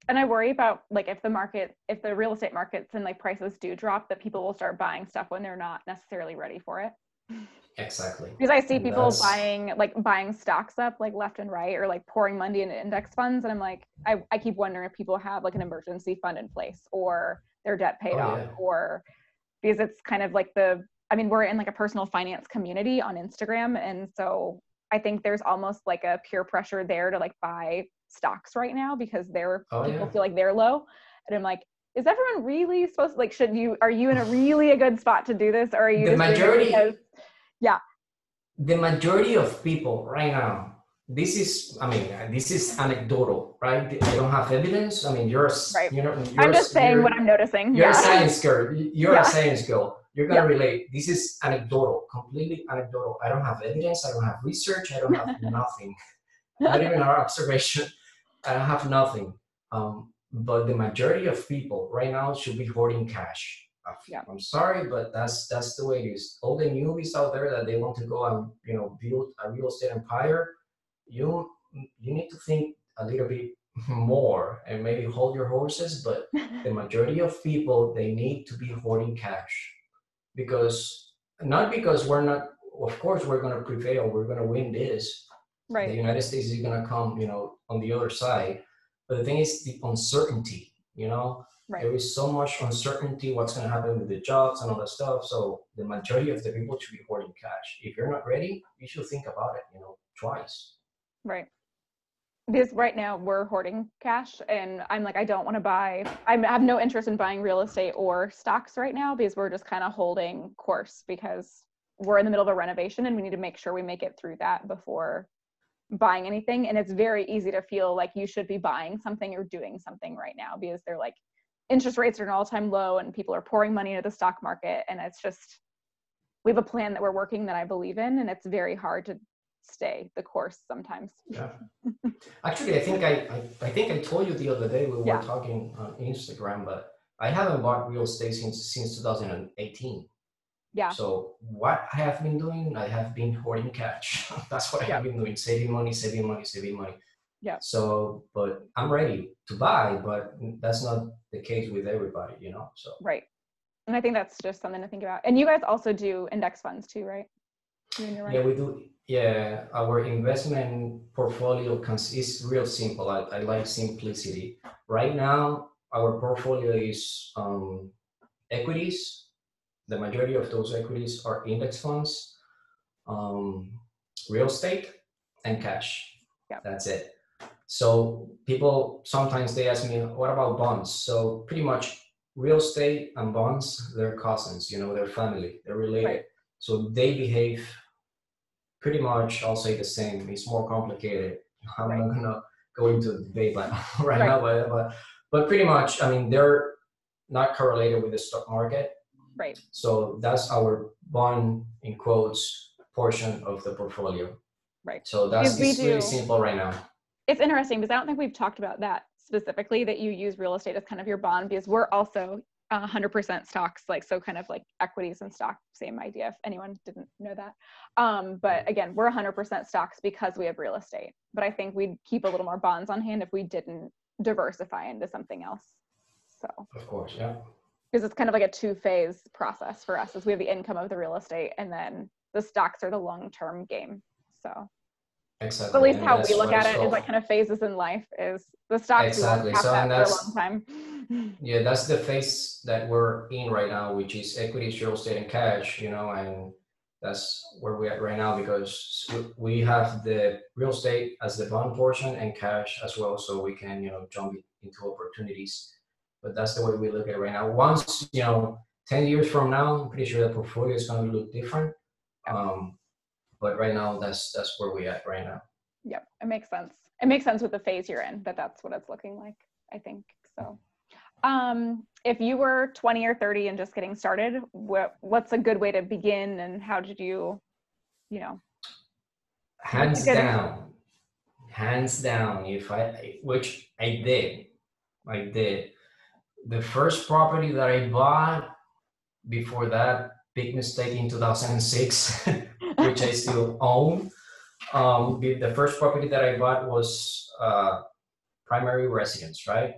and I worry about like if the market, if the real estate markets and like prices do drop, that people will start buying stuff when they're not necessarily ready for it. Exactly. Because I see people that's... buying like buying stocks up like left and right or like pouring money into index funds. And I'm like, I, I keep wondering if people have like an emergency fund in place or their debt paid oh, off yeah. or because it's kind of like the I mean, we're in like a personal finance community on Instagram. And so I think there's almost like a peer pressure there to like buy stocks right now because they're Oh, people yeah. feel like they're low. And I'm like, is everyone really supposed to like should you are you in a really a good spot to do this or are you The majority- because the majority of people right now this is i mean this is anecdotal right? I don't have evidence. I mean you're Right. you know you're I'm just saying what I'm noticing. you're yeah. a science girl. You're Yeah. a science girl. You're gonna Yeah. relate. This is anecdotal completely anecdotal. I don't have evidence. I don't have research. I don't have nothing. Not even our observation. I don't have nothing. Um, but the majority of people right now should be hoarding cash Yeah. i'm sorry but that's that's the way it is. All the newbies out there that they want to go and you know build a real estate empire. You you need to think a little bit more and maybe hold your horses but the majority of people they need to be hoarding cash. Because not because we're not of course we're going to prevail we're going to win this. Right. the united states is going to come you know on the other side. But the thing is the uncertainty you know Right. there is so much uncertainty what's going to happen with the jobs and all that stuff so the majority of the people should be hoarding cash if you're not ready you should think about it you know twice Right. Because right now we're hoarding cash and I'm like, I don't want to buy, I have no interest in buying real estate or stocks right now because we're just kind of holding course because we're in the middle of a renovation and we need to make sure we make it through that before buying anything. And it's very easy to feel like you should be buying something or doing something right now because they're like, interest rates are an all time low and people are pouring money into the stock market. And it's just, we have a plan that we're working that I believe in and it's very hard to stay the course sometimes. Yeah. Actually, I think I, I, I think I told you the other day we were Yeah. talking on Instagram, but I haven't bought real estate since since 2018. Yeah. So what I have been doing, I have been hoarding cash. That's what I have been doing, saving money, saving money, saving money. Yeah. So, but I'm ready to buy, but that's not the case with everybody, you know. So Right. And I think that's just something to think about. And you guys also do index funds too, right? You and your Yeah, we do. Yeah, our investment portfolio cons- is real simple. I, I like simplicity. Right now, our portfolio is um, equities. The majority of those equities are index funds, um, real estate, and cash. Yep. That's it. So people sometimes they ask me, "What about bonds?" So pretty much, real estate and bonds, they're cousins. You know, they're family. They're related. Right. So they behave pretty much, I'll say the same. It's more complicated. I'm Right. not gonna go into the debate but right, Right. now, but, but but pretty much, I mean, they're not correlated with the stock market. Right. So that's our bond in quotes portion of the portfolio. Right. So that's it's really simple right now. It's interesting because I don't think we've talked about that specifically that you use real estate as kind of your bond because we're also uh, 100% stocks like so kind of like equities and stock same idea if anyone didn't know that. Um, but again we're 100% stocks because we have real estate but i think we'd keep a little more bonds on hand if we didn't diversify into something else so. Of course, yeah. because it's kind of like a two phase process for us is we have the income of the real estate and then the stocks are the long term game so Exactly. at least and how we look at it is like kind of phases in life is the stocks Exactly. So, that for a long time Yeah, that's the phase that we're in right now, which is equities, real estate, and cash. You know, and that's where we're at right now because we- we have the real estate as the bond portion and cash as well, so we can you know jump into opportunities. But that's the way we look at it right now. Once you know, ten years from now, I'm pretty sure the portfolio is going to look different. Um, but right now, that's that's where we're at right now. Yep, it makes sense. It makes sense with the phase you're in that that's what it's looking like. I think so. Um, if you were 20 or 30 and just getting started, what what's a good way to begin, and how did you, you know, hands down hands down if i which i did i did the first property that i bought before that big mistake in 2006 which i still own um the, the first property that i bought was uh primary residence right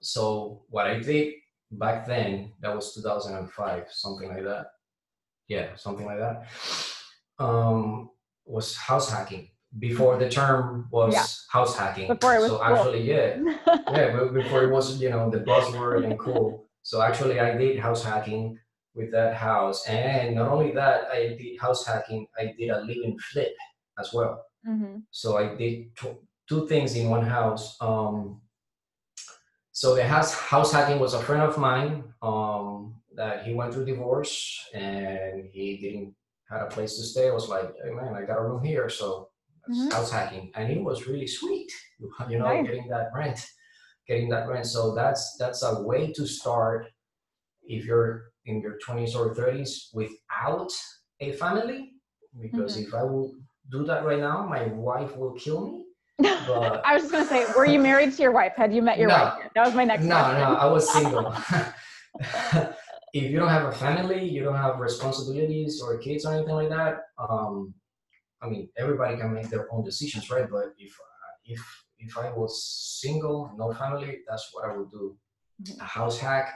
so what i did back then that was 2005 something like that yeah something like that um was house hacking before the term was Yeah. house hacking. Before it was so cool. actually, yeah, yeah, before it was you know the buzzword and cool. So actually, I did house hacking with that house, and not only that, I did house hacking. I did a living flip as well. hmm So I did tw- two things in one house. Um, so the house house hacking was a friend of mine um, that he went through divorce and he didn't had a place to stay. I was like, hey man, I got a room here, so mm-hmm. house hacking, and it was really sweet. You know, nice. getting that rent, getting that rent. So that's that's a way to start if you're in your 20s or 30s without a family. Because mm-hmm. if I will do that right now, my wife will kill me. But I was just gonna say, were you married to your wife? Had you met your no, wife? Yet? That was my next. No, question. no, I was single. if you don't have a family, you don't have responsibilities or kids or anything like that. Um, I mean, everybody can make their own decisions, right? But if uh, if if I was single, no family, that's what I would do. Mm-hmm. A house hack.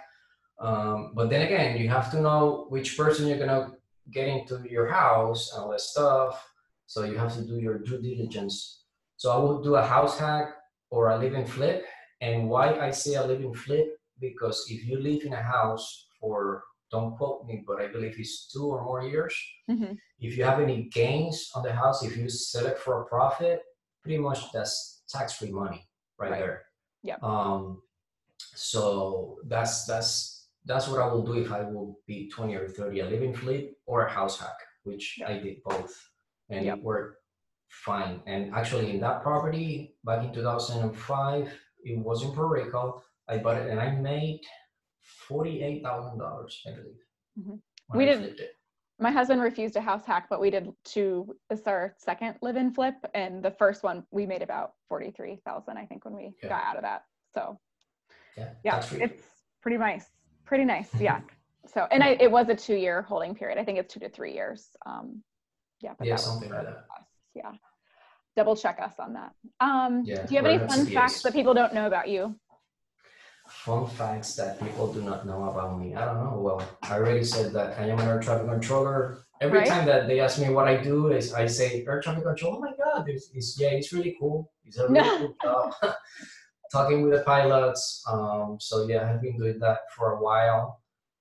Um, but then again, you have to know which person you're gonna get into your house and all that stuff. So you have to do your due diligence. So I would do a house hack or a living flip. And why I say a living flip because if you live in a house for don't quote me, but I believe it's two or more years. Mm-hmm. If you have any gains on the house, if you sell it for a profit, pretty much that's tax-free money right, right. there. Yeah. Um, so that's that's that's what I will do if I will be 20 or 30, a living flip or a house hack, which yep. I did both, and yep. it worked fine. And actually, in that property back in 2005, it was in Puerto Rico. I bought it and I made forty-eight thousand dollars, I believe. Mm-hmm. We did. My husband refused a house hack, but we did two. This is our second live-in flip, and the first one we made about forty-three thousand, I think, when we yeah. got out of that. So, yeah, yeah, it's pretty nice. Pretty nice, yeah. so, and I, it was a two-year holding period. I think it's two to three years. Um, yeah, yeah, something like that. Yeah, double check us on that. Um, yeah, do you have any fun facts that people don't know about you? fun facts that people do not know about me. I don't know. Well, I already said that I am an air traffic controller. Every right. time that they ask me what I do, is I say air traffic control. Oh my god, it's, it's yeah, it's really cool. It's a really cool job. Talking with the pilots. Um, so yeah, I've been doing that for a while.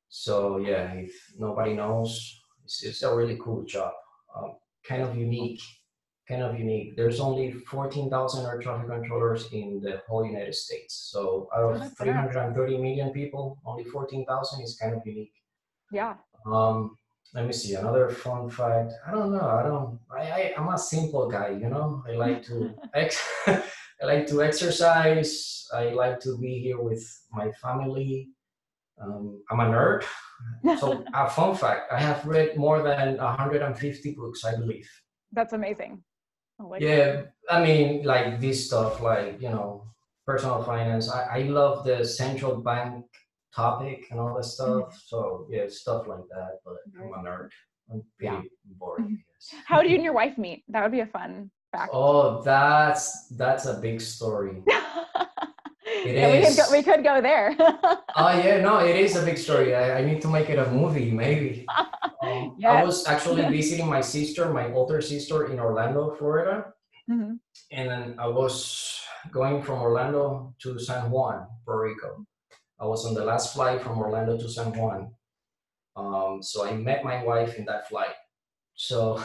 So yeah, if nobody knows, it's, it's a really cool job. Um, kind of unique kind of unique. There's only 14,000 air traffic controllers in the whole United States. So out of 330 million people, only 14,000 is kind of unique. Yeah. Um, let me see another fun fact. I don't know. I don't. I, I I'm a simple guy. You know. I like to ex. I like to exercise. I like to be here with my family. Um, I'm a nerd. So a fun fact: I have read more than 150 books, I believe. That's amazing. Like yeah, that. I mean, like this stuff, like you know, personal finance. I, I love the central bank topic and all that stuff. Mm-hmm. So yeah, stuff like that. But I'm a nerd. I'm pretty yeah. bored. Mm-hmm. How do you and your wife meet? That would be a fun Oh, that's that's a big story. It yeah, is. We could go, we could go there. oh yeah, no, it is a big story. I, I need to make it a movie, maybe. Um, yes. I was actually visiting my sister, my older sister, in Orlando, Florida, mm-hmm. and then I was going from Orlando to San Juan, Puerto Rico. I was on the last flight from Orlando to San Juan. Um, so I met my wife in that flight. So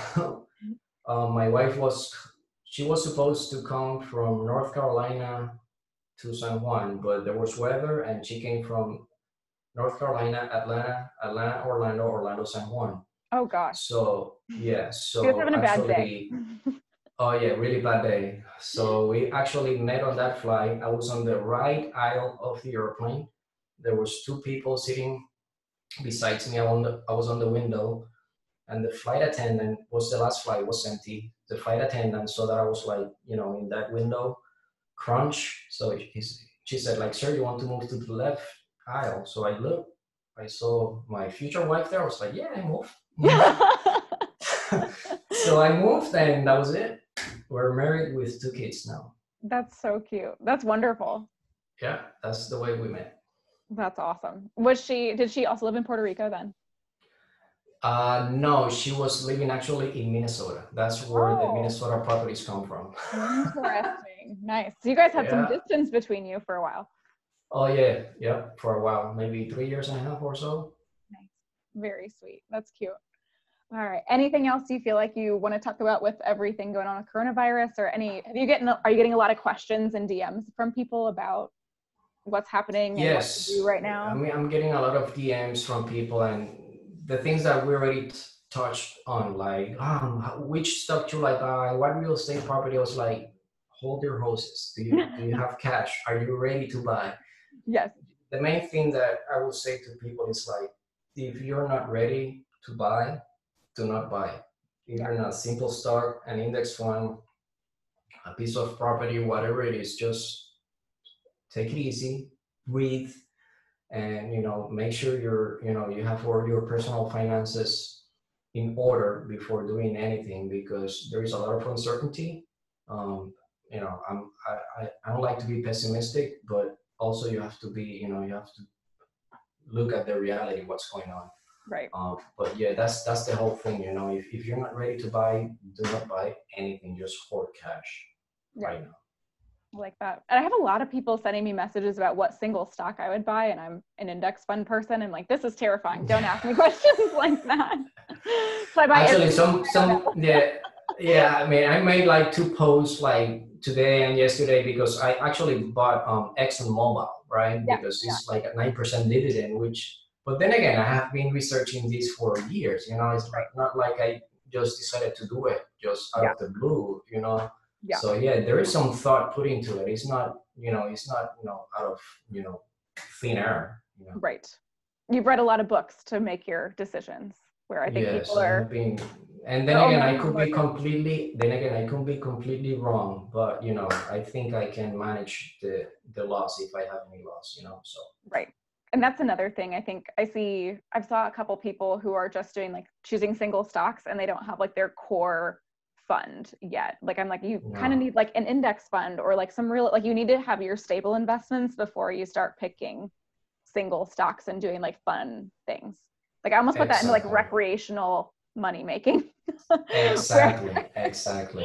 um, my wife was she was supposed to come from North Carolina to San Juan, but there was weather and she came from North Carolina, Atlanta, Atlanta, Orlando, Orlando, San Juan. Oh gosh. So yeah, so she was having a bad day. oh yeah, really bad day. So we actually met on that flight. I was on the right aisle of the airplane. There was two people sitting besides me. I, on the, I was on the window, and the flight attendant was the last flight was empty. The flight attendant saw that I was like, you know, in that window crunch. So she said, like, sir, you want to move to the left aisle? So I looked, I saw my future wife there. I was like, yeah, I moved. so I moved and that was it. We're married with two kids now. That's so cute. That's wonderful. Yeah, that's the way we met. That's awesome. Was she, did she also live in Puerto Rico then? Uh, no, she was living actually in Minnesota. That's where oh. the Minnesota properties come from. Interesting. nice. So you guys had yeah. some distance between you for a while. Oh yeah, yeah, for a while, maybe three years and a half or so. Nice. Very sweet. That's cute. All right. Anything else you feel like you want to talk about with everything going on with coronavirus or any have you getting are you getting a lot of questions and DMs from people about what's happening yes. what to do right now? I mean I'm getting a lot of DMs from people and the things that we already t- touched on, like um, which stock should like, buy, what real estate property I was like, hold your horses. Do you do you have cash? Are you ready to buy? Yes. The main thing that I will say to people is like, if you're not ready to buy, do not buy. Even a simple stock, an index fund, a piece of property, whatever it is, just take it easy, breathe, and you know, make sure you're, you know, you have all your personal finances in order before doing anything because there is a lot of uncertainty. Um, you know, I'm, I, I don't like to be pessimistic, but also you have to be, you know, you have to look at the reality, what's going on. Right. Um, but yeah, that's that's the whole thing. You know, if, if you're not ready to buy, do not buy anything. Just hoard cash right now. Like that. And I have a lot of people sending me messages about what single stock I would buy, and I'm an index fund person. And like, this is terrifying. Don't ask me questions like that. so I buy actually some some yeah yeah. I mean, I made like two posts like today and yesterday because I actually bought um ExxonMobil right yeah, because it's yeah. like a nine percent dividend, which but then again, I have been researching this for years. You know, it's like not like I just decided to do it just out yeah. of the blue. You know. Yeah. So yeah, there is some thought put into it. It's not, you know, it's not, you know, out of, you know, thin air. You know? Right. You've read a lot of books to make your decisions. Where I think yes, people are. Been, and then oh, again, I could be completely. Then again, I could be completely wrong. But you know, I think I can manage the the loss if I have any loss. You know, so. Right and that's another thing i think i see i've saw a couple people who are just doing like choosing single stocks and they don't have like their core fund yet. Like i'm like you no. kind of need like an index fund or like some real like you need to have your stable investments before you start picking single stocks and doing like fun things. Like i almost put exactly. that into like recreational money making. Exactly exactly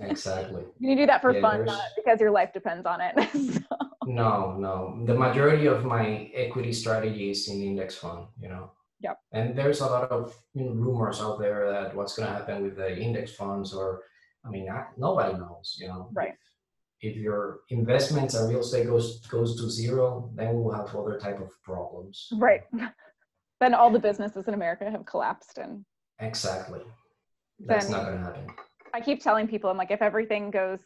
exactly. You need to do that for yeah, fun not because your life depends on it. So. no no. The majority of my equity strategy is in index fund you know Yep. And there's a lot of you know, rumors out there that what's going to happen with the index funds, or I mean, I, nobody knows. You know, right? If, if your investments and real estate goes goes to zero, then we'll have other type of problems. Right. then all the businesses in America have collapsed, and exactly, that's not going to happen. I keep telling people, I'm like, if everything goes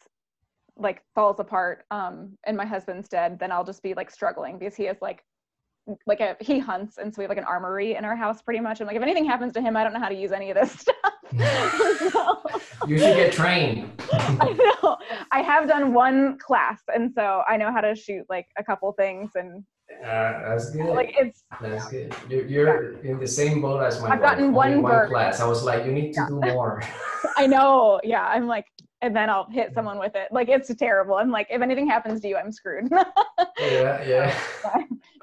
like falls apart um and my husband's dead then i'll just be like struggling because he has like like a he hunts and so we have like an armory in our house pretty much and like if anything happens to him i don't know how to use any of this stuff so, you should get trained i know i have done one class and so i know how to shoot like a couple things and uh, that's good. Like it's that's good. You're, you're yeah. in the same boat as my. I've wife. gotten one, one class. I was like, you need to yeah. do more. I know. Yeah, I'm like, and then I'll hit someone with it. Like it's terrible. I'm like, if anything happens to you, I'm screwed. yeah, yeah.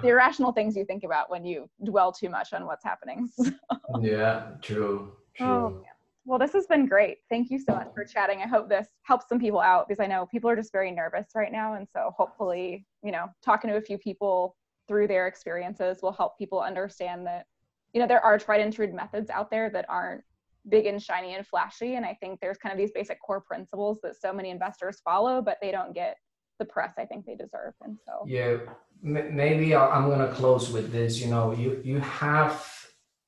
the irrational things you think about when you dwell too much on what's happening. So. Yeah, true. Oh, true. Oh, well, this has been great. Thank you so much for chatting. I hope this helps some people out because I know people are just very nervous right now. And so hopefully, you know, talking to a few people through their experiences will help people understand that, you know, there are tried and true methods out there that aren't big and shiny and flashy. And I think there's kind of these basic core principles that so many investors follow, but they don't get the press I think they deserve. And so, yeah, maybe I'm going to close with this. You know, you, you have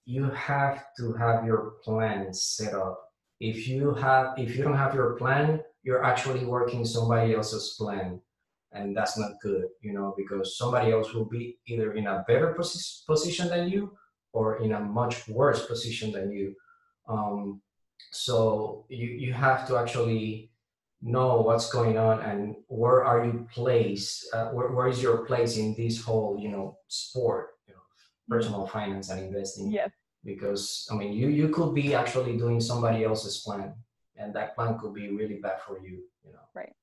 you have to have your plan set up if you have if you don't have your plan you're actually working somebody else's plan and that's not good you know because somebody else will be either in a better posi- position than you or in a much worse position than you um, so you you have to actually know what's going on and where are you placed uh, where, where is your place in this whole you know sport personal finance and investing. Yeah. Because I mean, you you could be actually doing somebody else's plan, and that plan could be really bad for you. You know. Right.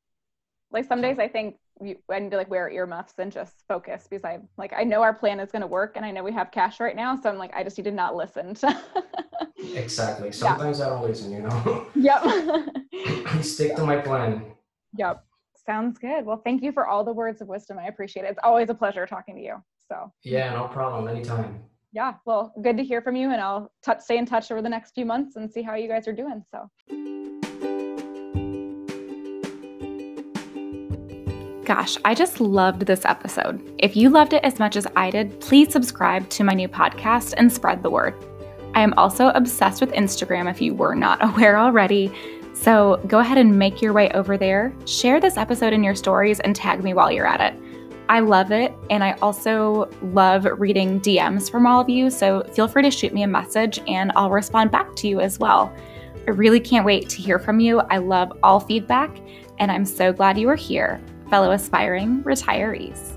Like some days I think you, I need to like wear earmuffs and just focus because I like I know our plan is going to work and I know we have cash right now, so I'm like I just need to not listen. To exactly. Sometimes yeah. I don't listen. You know. Yep. Stick to my plan. Yep. Sounds good. Well, thank you for all the words of wisdom. I appreciate it. It's always a pleasure talking to you. So yeah, no problem. Anytime. Yeah, well, good to hear from you, and I'll t- stay in touch over the next few months and see how you guys are doing. So. Gosh, I just loved this episode. If you loved it as much as I did, please subscribe to my new podcast and spread the word. I am also obsessed with Instagram if you were not aware already. So go ahead and make your way over there, share this episode in your stories, and tag me while you're at it. I love it. And I also love reading DMs from all of you. So feel free to shoot me a message and I'll respond back to you as well. I really can't wait to hear from you. I love all feedback, and I'm so glad you are here fellow aspiring retirees.